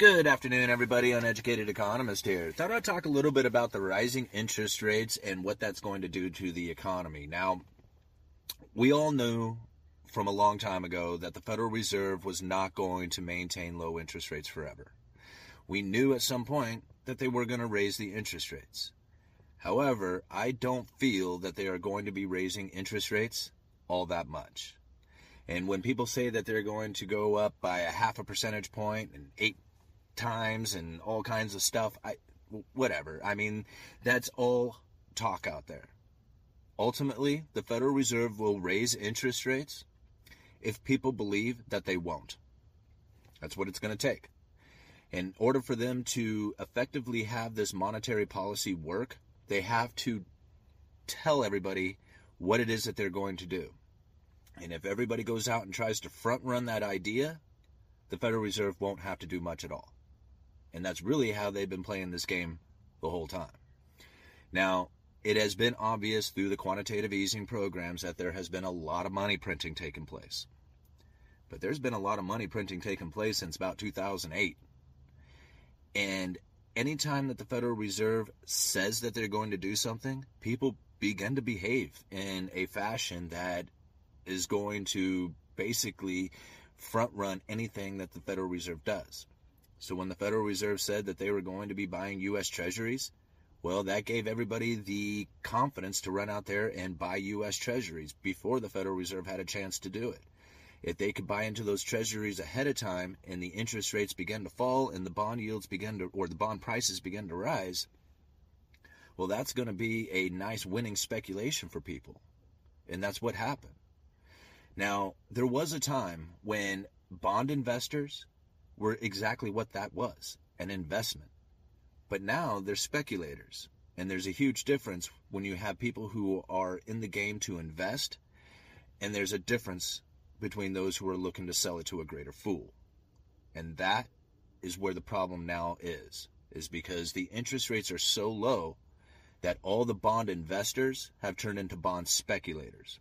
Good afternoon, everybody. Uneducated economist here. Thought I'd talk a little bit about the rising interest rates and what that's going to do to the economy. Now, we all knew from a long time ago that the Federal Reserve was not going to maintain low interest rates forever. We knew at some point that they were going to raise the interest rates. However, I don't feel that they are going to be raising interest rates all that much. And when people say that they're going to go up by a half a percentage point and eight times and all kinds of stuff. I whatever. I mean, that's all talk out there. Ultimately, the Federal Reserve will raise interest rates if people believe that they won't. That's what it's going to take. In order for them to effectively have this monetary policy work, they have to tell everybody what it is that they're going to do. And if everybody goes out and tries to front run that idea, the Federal Reserve won't have to do much at all. And that's really how they've been playing this game the whole time. Now, it has been obvious through the quantitative easing programs that there has been a lot of money printing taking place. But there's been a lot of money printing taking place since about 2008. And anytime that the Federal Reserve says that they're going to do something, people begin to behave in a fashion that is going to basically front run anything that the Federal Reserve does. So when the Federal Reserve said that they were going to be buying U.S. Treasuries, well, that gave everybody the confidence to run out there and buy U.S. Treasuries before the Federal Reserve had a chance to do it. If they could buy into those treasuries ahead of time and the interest rates began to fall and the bond yields began to, or the bond prices began to rise, well, that's going to be a nice winning speculation for people. And that's what happened. Now, there was a time when bond investors were exactly what that was an investment. But now they're speculators. And there's a huge difference when you have people who are in the game to invest, and there's a difference between those who are looking to sell it to a greater fool. And that is where the problem now is, is because the interest rates are so low that all the bond investors have turned into bond speculators.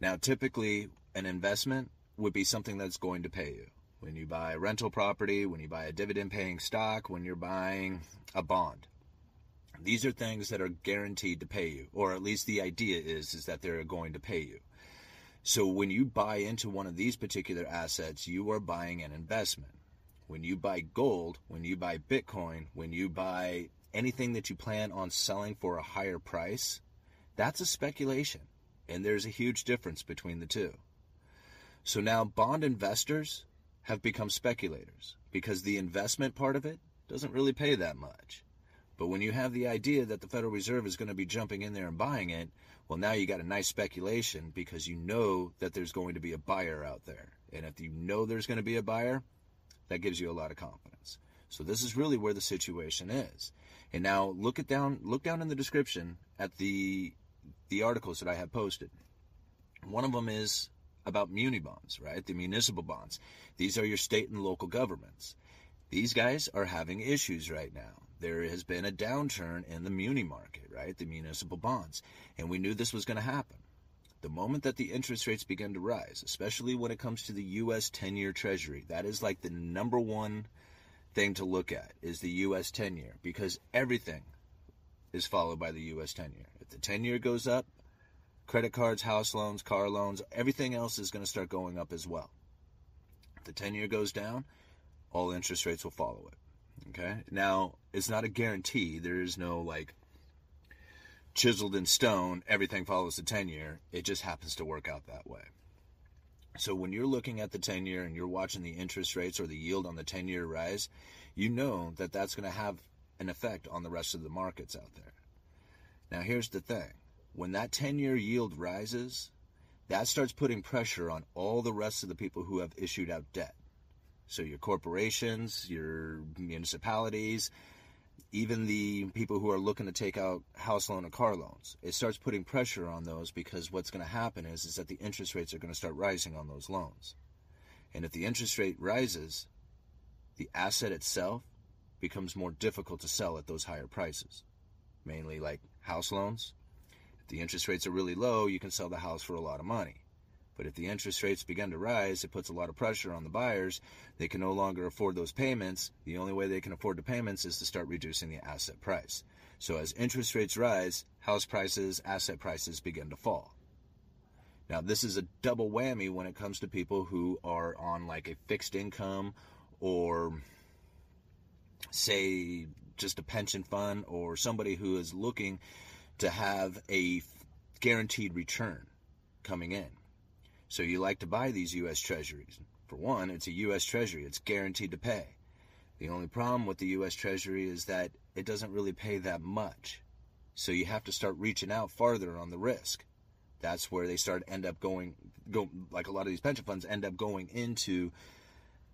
Now, typically, an investment would be something that's going to pay you when you buy rental property, when you buy a dividend paying stock, when you're buying a bond. These are things that are guaranteed to pay you, or at least the idea is is that they're going to pay you. So when you buy into one of these particular assets, you are buying an investment. When you buy gold, when you buy Bitcoin, when you buy anything that you plan on selling for a higher price, that's a speculation. And there's a huge difference between the two. So now bond investors have become speculators because the investment part of it doesn't really pay that much. But when you have the idea that the Federal Reserve is going to be jumping in there and buying it, well, now you got a nice speculation because you know that there's going to be a buyer out there. And if you know there's going to be a buyer, that gives you a lot of confidence. So this is really where the situation is. And now look at down look down in the description at the the articles that I have posted. One of them is about muni bonds, right? The municipal bonds. These are your state and local governments. These guys are having issues right now. There has been a downturn in the muni market, right? The municipal bonds. And we knew this was going to happen. The moment that the interest rates begin to rise, especially when it comes to the US 10 year treasury, that is like the number one thing to look at is the US 10 year because everything is followed by the US 10 year. If the 10 year goes up, credit cards, house loans, car loans, everything else is going to start going up as well. If the 10 year goes down, all interest rates will follow it. Okay? Now, it's not a guarantee. There is no like chiseled in stone, everything follows the 10 year. It just happens to work out that way. So when you're looking at the 10 year and you're watching the interest rates or the yield on the 10 year rise, you know that that's going to have an effect on the rest of the markets out there. Now, here's the thing when that 10 year yield rises, that starts putting pressure on all the rest of the people who have issued out debt. So your corporations, your municipalities, even the people who are looking to take out house loan or car loans, it starts putting pressure on those because what's going to happen is, is that the interest rates are going to start rising on those loans. And if the interest rate rises, the asset itself becomes more difficult to sell at those higher prices, mainly like house loans. The interest rates are really low, you can sell the house for a lot of money. But if the interest rates begin to rise, it puts a lot of pressure on the buyers. They can no longer afford those payments. The only way they can afford the payments is to start reducing the asset price. So as interest rates rise, house prices, asset prices begin to fall. Now, this is a double whammy when it comes to people who are on like a fixed income or say just a pension fund or somebody who is looking to have a guaranteed return coming in. So you like to buy these U.S. Treasuries. For one, it's a U.S. Treasury, it's guaranteed to pay. The only problem with the U.S. Treasury is that it doesn't really pay that much. So you have to start reaching out farther on the risk. That's where they start end up going, go like a lot of these pension funds end up going into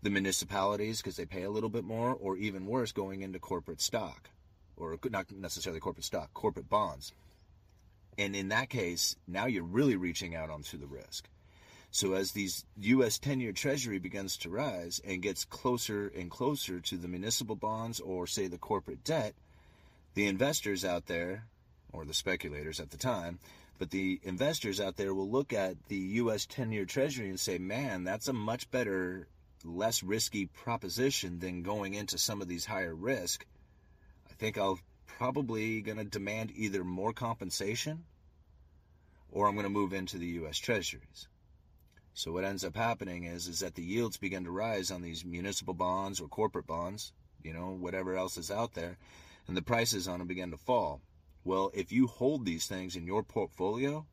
the municipalities because they pay a little bit more, or even worse, going into corporate stock, or not necessarily corporate stock, corporate bonds. And in that case, now you're really reaching out onto the risk. So as these U.S. 10-year Treasury begins to rise and gets closer and closer to the municipal bonds or say the corporate debt, the investors out there, or the speculators at the time, but the investors out there will look at the U.S. 10-year Treasury and say, man, that's a much better, less risky proposition than going into some of these higher risk. Think I'll probably going to demand either more compensation or I'm going to move into the U.S. Treasuries. So what ends up happening is is that the yields begin to rise on these municipal bonds or corporate bonds, you know, whatever else is out there, and the prices on them begin to fall. Well, if you hold these things in your portfolio,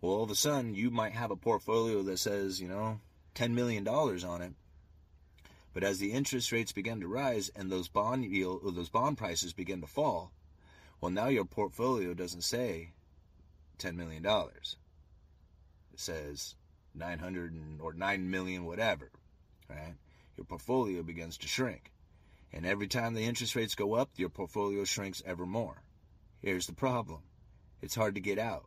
well, all of a sudden you might have a portfolio that says, you know, $10 million on it. But as the interest rates begin to rise and those bond yield, or those bond prices begin to fall, well, now your portfolio doesn't say $10 million. It says 900 or 9 million, whatever, right? Your portfolio begins to shrink. And every time the interest rates go up, your portfolio shrinks ever more. Here's the problem it's hard to get out.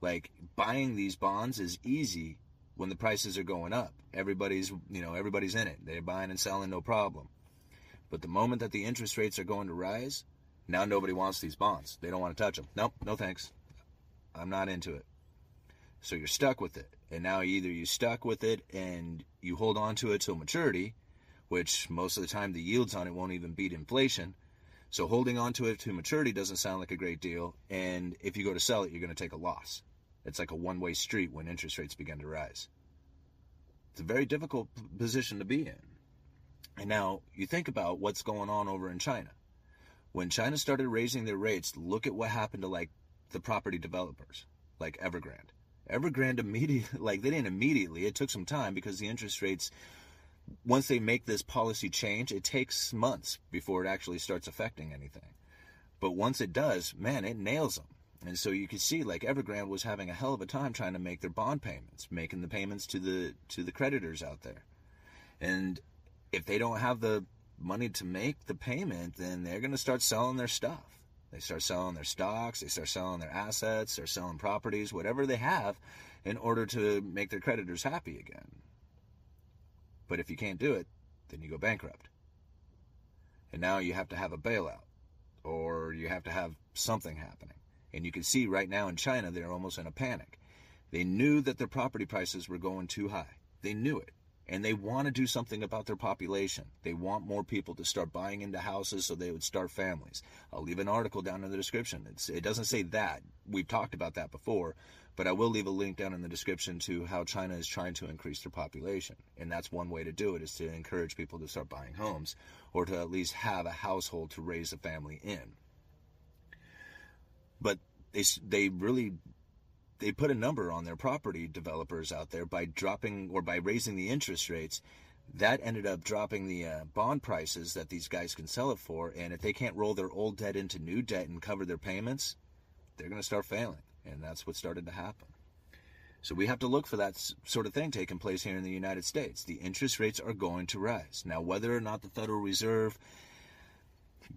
Like buying these bonds is easy when the prices are going up. Everybody's, you know, everybody's in it. They're buying and selling no problem. But the moment that the interest rates are going to rise, now nobody wants these bonds. They don't want to touch them. Nope, no thanks. I'm not into it. So you're stuck with it. And now either you stuck with it and you hold on to it till maturity, which most of the time the yields on it won't even beat inflation. So holding on to it to maturity doesn't sound like a great deal. And if you go to sell it, you're going to take a loss. It's like a one way street when interest rates begin to rise. It's a very difficult position to be in. And now you think about what's going on over in China. When China started raising their rates, look at what happened to like the property developers, like Evergrande. Evergrande immediately, like they didn't immediately. It took some time because the interest rates, once they make this policy change, it takes months before it actually starts affecting anything. But once it does, man, it nails them. And so you can see, like Evergrande was having a hell of a time trying to make their bond payments, making the payments to the to the creditors out there. And if they don't have the money to make the payment, then they're going to start selling their stuff. They start selling their stocks, they start selling their assets, they're selling properties, whatever they have, in order to make their creditors happy again. But if you can't do it, then you go bankrupt. And now you have to have a bailout, or you have to have something happening. And you can see right now in China, they're almost in a panic. They knew that their property prices were going too high. They knew it and they want to do something about their population. They want more people to start buying into houses so they would start families. I'll leave an article down in the description. It's, it doesn't say that. We've talked about that before, but I will leave a link down in the description to how China is trying to increase their population. And that's one way to do it is to encourage people to start buying homes or to at least have a household to raise a family in. But they, they really they put a number on their property developers out there by dropping or by raising the interest rates. That ended up dropping the uh, bond prices that these guys can sell it for. And if they can't roll their old debt into new debt and cover their payments, they're going to start failing. And that's what started to happen. So we have to look for that sort of thing taking place here in the United States. The interest rates are going to rise. Now, whether or not the Federal Reserve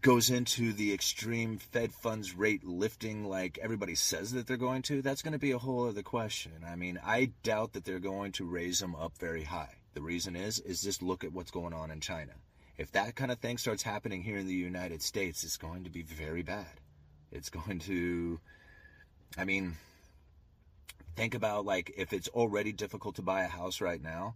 goes into the extreme Fed funds rate lifting like everybody says that they're going to, that's going to be a whole other question. I mean, I doubt that they're going to raise them up very high. The reason is, is just look at what's going on in China. If that kind of thing starts happening here in the United States, it's going to be very bad. It's going to, I mean, think about like if it's already difficult to buy a house right now,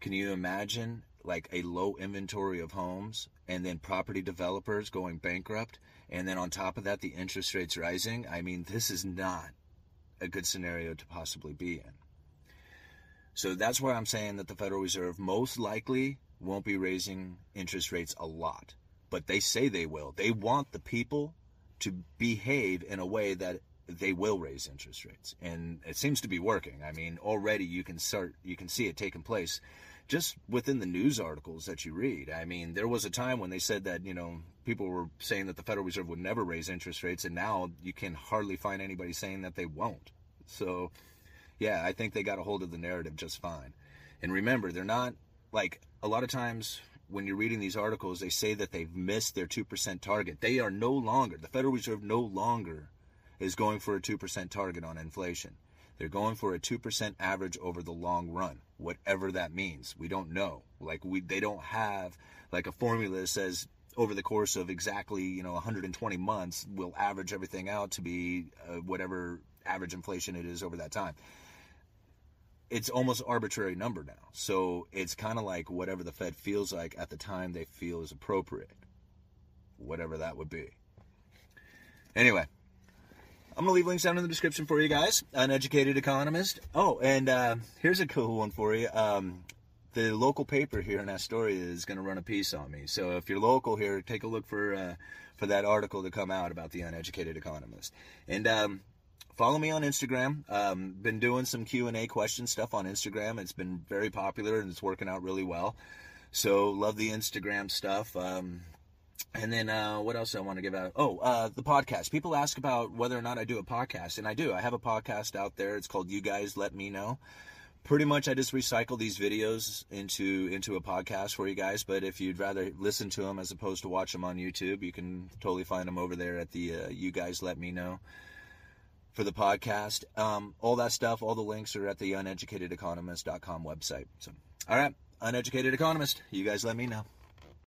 can you imagine like a low inventory of homes and then property developers going bankrupt and then on top of that the interest rates rising? I mean, this is not a good scenario to possibly be in. So that's why I'm saying that the Federal Reserve most likely won't be raising interest rates a lot. But they say they will. They want the people to behave in a way that they will raise interest rates. And it seems to be working. I mean, already you can start you can see it taking place just within the news articles that you read. I mean, there was a time when they said that, you know, people were saying that the Federal Reserve would never raise interest rates and now you can hardly find anybody saying that they won't. So yeah, I think they got a hold of the narrative just fine. And remember, they're not like a lot of times when you're reading these articles, they say that they've missed their 2% target. They are no longer, the Federal Reserve no longer is going for a 2% target on inflation. They're going for a 2% average over the long run, whatever that means. We don't know. Like we they don't have like a formula that says over the course of exactly, you know, 120 months we'll average everything out to be uh, whatever average inflation it is over that time it's almost arbitrary number now. So it's kind of like whatever the Fed feels like at the time they feel is appropriate, whatever that would be. Anyway, I'm gonna leave links down in the description for you guys. Uneducated economist. Oh, and uh, here's a cool one for you. Um, the local paper here in Astoria is gonna run a piece on me. So if you're local here, take a look for uh, for that article to come out about the uneducated economist. And um, follow me on Instagram. Um, been doing some Q and A question stuff on Instagram. It's been very popular and it's working out really well. So love the Instagram stuff. Um, and then uh, what else do I want to give out? Oh, uh, the podcast. People ask about whether or not I do a podcast, and I do. I have a podcast out there. It's called You Guys Let Me Know. Pretty much, I just recycle these videos into into a podcast for you guys. But if you'd rather listen to them as opposed to watch them on YouTube, you can totally find them over there at the uh, You Guys Let Me Know for the podcast. Um, all that stuff, all the links are at the uneducatedeconomist.com website. So, all right, uneducated economist, you guys let me know.